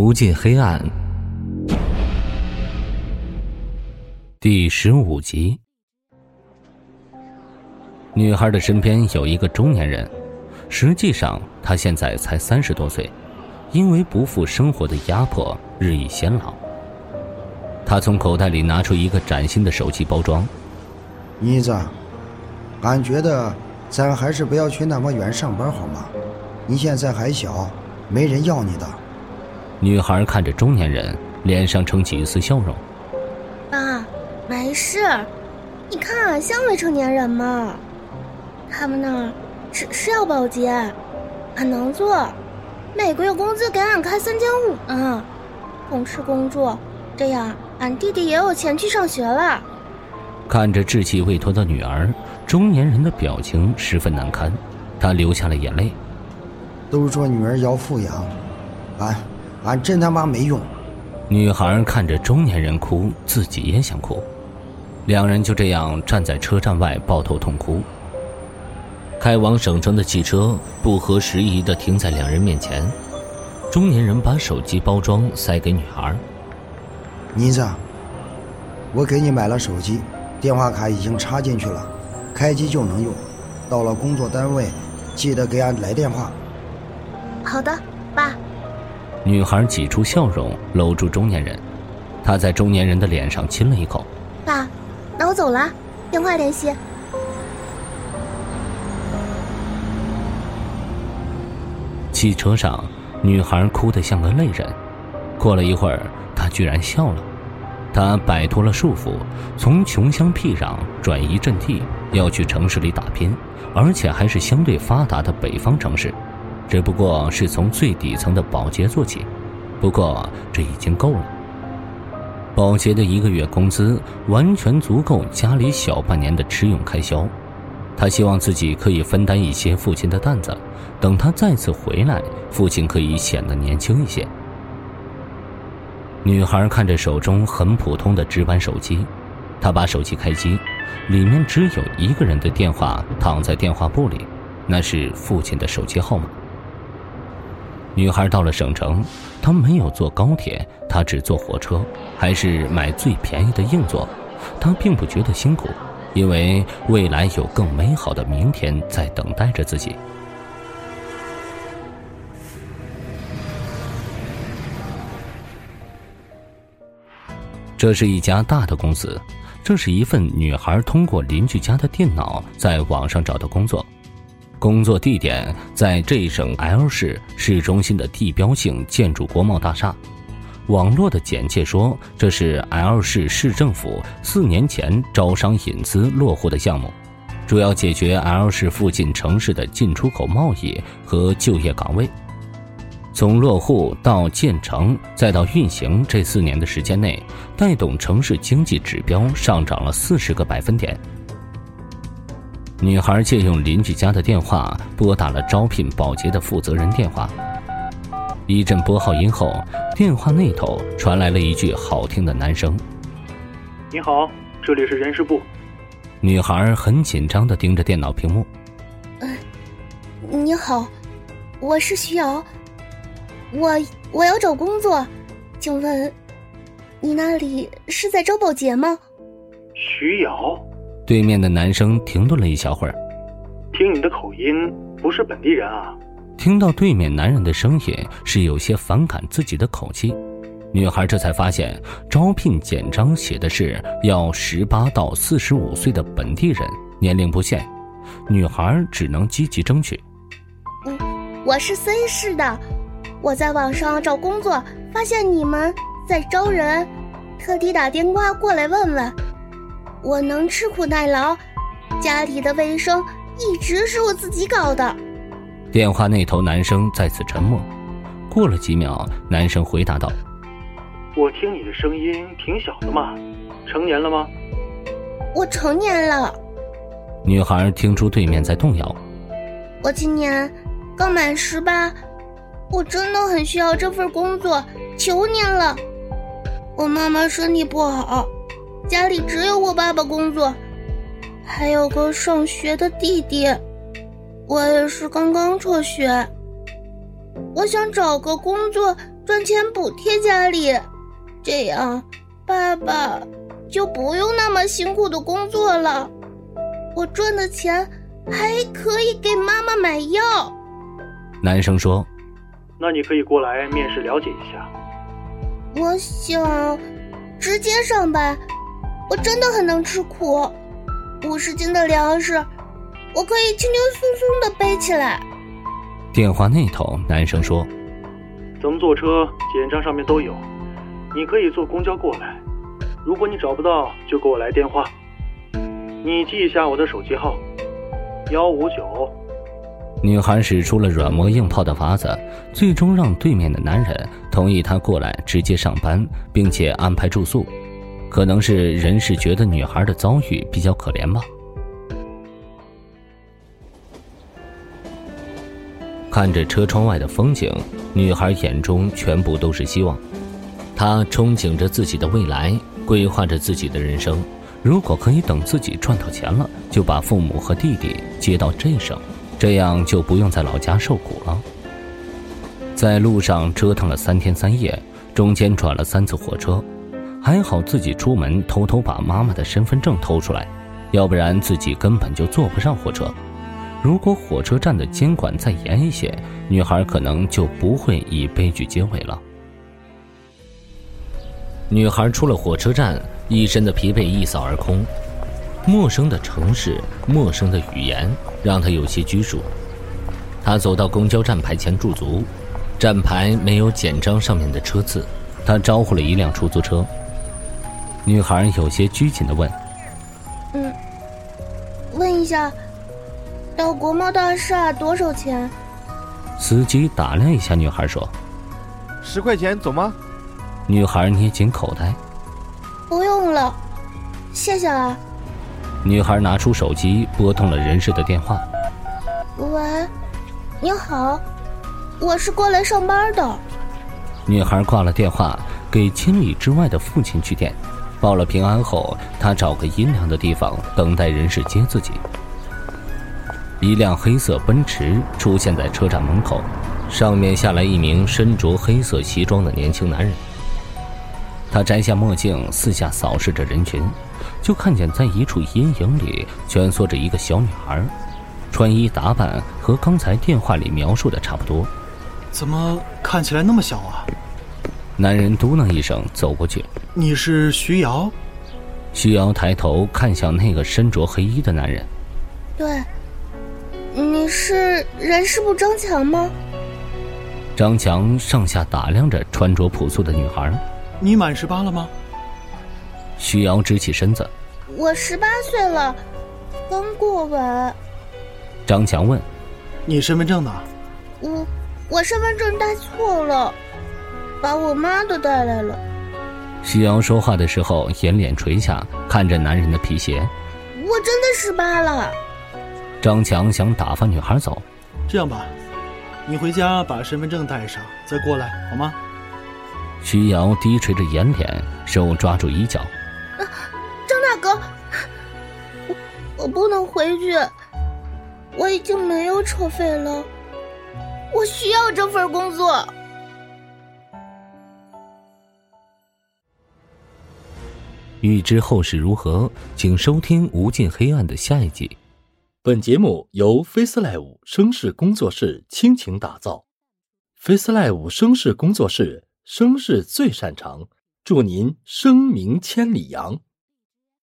无尽黑暗，第十五集。女孩的身边有一个中年人，实际上他现在才三十多岁，因为不负生活的压迫，日益显老。他从口袋里拿出一个崭新的手机包装。妮子，俺觉得咱还是不要去那么远上班好吗？你现在还小，没人要你的。女孩看着中年人，脸上撑起一丝笑容。爸，没事，你看像未成年人吗？他们那儿只是要保洁，俺能做，每个月工资给俺开三千五呢，公吃公住，这样俺弟弟也有钱去上学了。看着稚气未脱的女儿，中年人的表情十分难堪，他流下了眼泪。都说女儿要富养，俺俺真他妈没用。女孩看着中年人哭，自己也想哭。两人就这样站在车站外抱头痛哭。开往省城的汽车不合时宜的停在两人面前，中年人把手机包装塞给女孩。妮子，我给你买了手机。电话卡已经插进去了，开机就能用。到了工作单位，记得给俺来电话。好的，爸。女孩挤出笑容，搂住中年人，她在中年人的脸上亲了一口。爸，那我走了，电话联系。汽车上，女孩哭得像个泪人。过了一会儿，她居然笑了。她摆脱了束缚，从穷乡僻壤转移阵地，要去城市里打拼，而且还是相对发达的北方城市，只不过是从最底层的保洁做起。不过这已经够了。保洁的一个月工资完全足够家里小半年的吃用开销，他希望自己可以分担一些父亲的担子，等他再次回来，父亲可以显得年轻一些。女孩看着手中很普通的直板手机，她把手机开机，里面只有一个人的电话躺在电话簿里，那是父亲的手机号码。女孩到了省城，她没有坐高铁，她只坐火车，还是买最便宜的硬座。她并不觉得辛苦，因为未来有更美好的明天在等待着自己。这是一家大的公司，这是一份女孩通过邻居家的电脑在网上找的工作，工作地点在这一省 L 市市中心的地标性建筑国贸大厦。网络的简介说，这是 L 市市政府四年前招商引资落户的项目，主要解决 L 市附近城市的进出口贸易和就业岗位。从落户到建成再到运行这四年的时间内，带动城市经济指标上涨了四十个百分点。女孩借用邻居家的电话拨打了招聘保洁的负责人电话。一阵拨号音后，电话那头传来了一句好听的男声：“你好，这里是人事部。”女孩很紧张的盯着电脑屏幕。“嗯，你好，我是徐瑶。”我我要找工作，请问，你那里是在招保洁吗？徐瑶，对面的男生停顿了一小会儿，听你的口音不是本地人啊。听到对面男人的声音是有些反感自己的口气，女孩这才发现招聘简章写的是要十八到四十五岁的本地人，年龄不限，女孩只能积极争取。嗯，我是 C 市的。我在网上找工作，发现你们在招人，特地打电话过来问问。我能吃苦耐劳，家里的卫生一直是我自己搞的。电话那头男生再次沉默，过了几秒，男生回答道：“我听你的声音挺小的嘛，成年了吗？”我成年了。女孩听出对面在动摇。我今年刚满十八。我真的很需要这份工作，求您了。我妈妈身体不好，家里只有我爸爸工作，还有个上学的弟弟。我也是刚刚辍学。我想找个工作赚钱补贴家里，这样爸爸就不用那么辛苦的工作了。我赚的钱还可以给妈妈买药。男生说：“那你可以过来面试了解一下。”我想直接上班，我真的很能吃苦。五十斤的粮食，我可以轻轻松松的背起来。电话那头，男生说：“咱们坐车简章上面都有，你可以坐公交过来。如果你找不到，就给我来电话。你记一下我的手机号：幺五九。”女孩使出了软磨硬泡的法子，最终让对面的男人同意她过来直接上班，并且安排住宿。可能是人是觉得女孩的遭遇比较可怜吧。看着车窗外的风景，女孩眼中全部都是希望。她憧憬着自己的未来，规划着自己的人生。如果可以等自己赚到钱了，就把父母和弟弟接到这省。这样就不用在老家受苦了。在路上折腾了三天三夜，中间转了三次火车，还好自己出门偷偷把妈妈的身份证偷出来，要不然自己根本就坐不上火车。如果火车站的监管再严一些，女孩可能就不会以悲剧结尾了。女孩出了火车站，一身的疲惫一扫而空。陌生的城市，陌生的语言，让她有些拘束。她走到公交站牌前驻足，站牌没有简章上面的车次。她招呼了一辆出租车。女孩有些拘谨的问：“嗯，问一下，到国贸大厦多少钱？”司机打量一下女孩说：“十块钱，走吗？”女孩捏紧口袋：“不用了，谢谢啊。”女孩拿出手机，拨通了人事的电话。喂，你好，我是过来上班的。女孩挂了电话，给千里之外的父亲去电，报了平安后，他找个阴凉的地方等待人事接自己。一辆黑色奔驰出现在车站门口，上面下来一名身着黑色西装的年轻男人。他摘下墨镜，四下扫视着人群。就看见在一处阴影里蜷缩着一个小女孩，穿衣打扮和刚才电话里描述的差不多。怎么看起来那么小啊？男人嘟囔一声，走过去。你是徐瑶？徐瑶抬头看向那个身着黑衣的男人。对，你是人事部张强吗？张强上下打量着穿着朴素的女孩。你满十八了吗？徐瑶直起身子，我十八岁了，刚过完。张强问：“你身份证呢？”我我身份证带错了，把我妈都带来了。徐瑶说话的时候，眼脸垂下，看着男人的皮鞋。我真的十八了。张强想打发女孩走，这样吧，你回家把身份证带上，再过来好吗？徐瑶低垂着眼脸，手抓住衣角。张大哥，我我不能回去，我已经没有车费了，我需要这份工作。欲知后事如何，请收听《无尽黑暗》的下一集。本节目由 FaceLive 声势工作室倾情打造，FaceLive 声势工作室声势最擅长，祝您声名千里扬。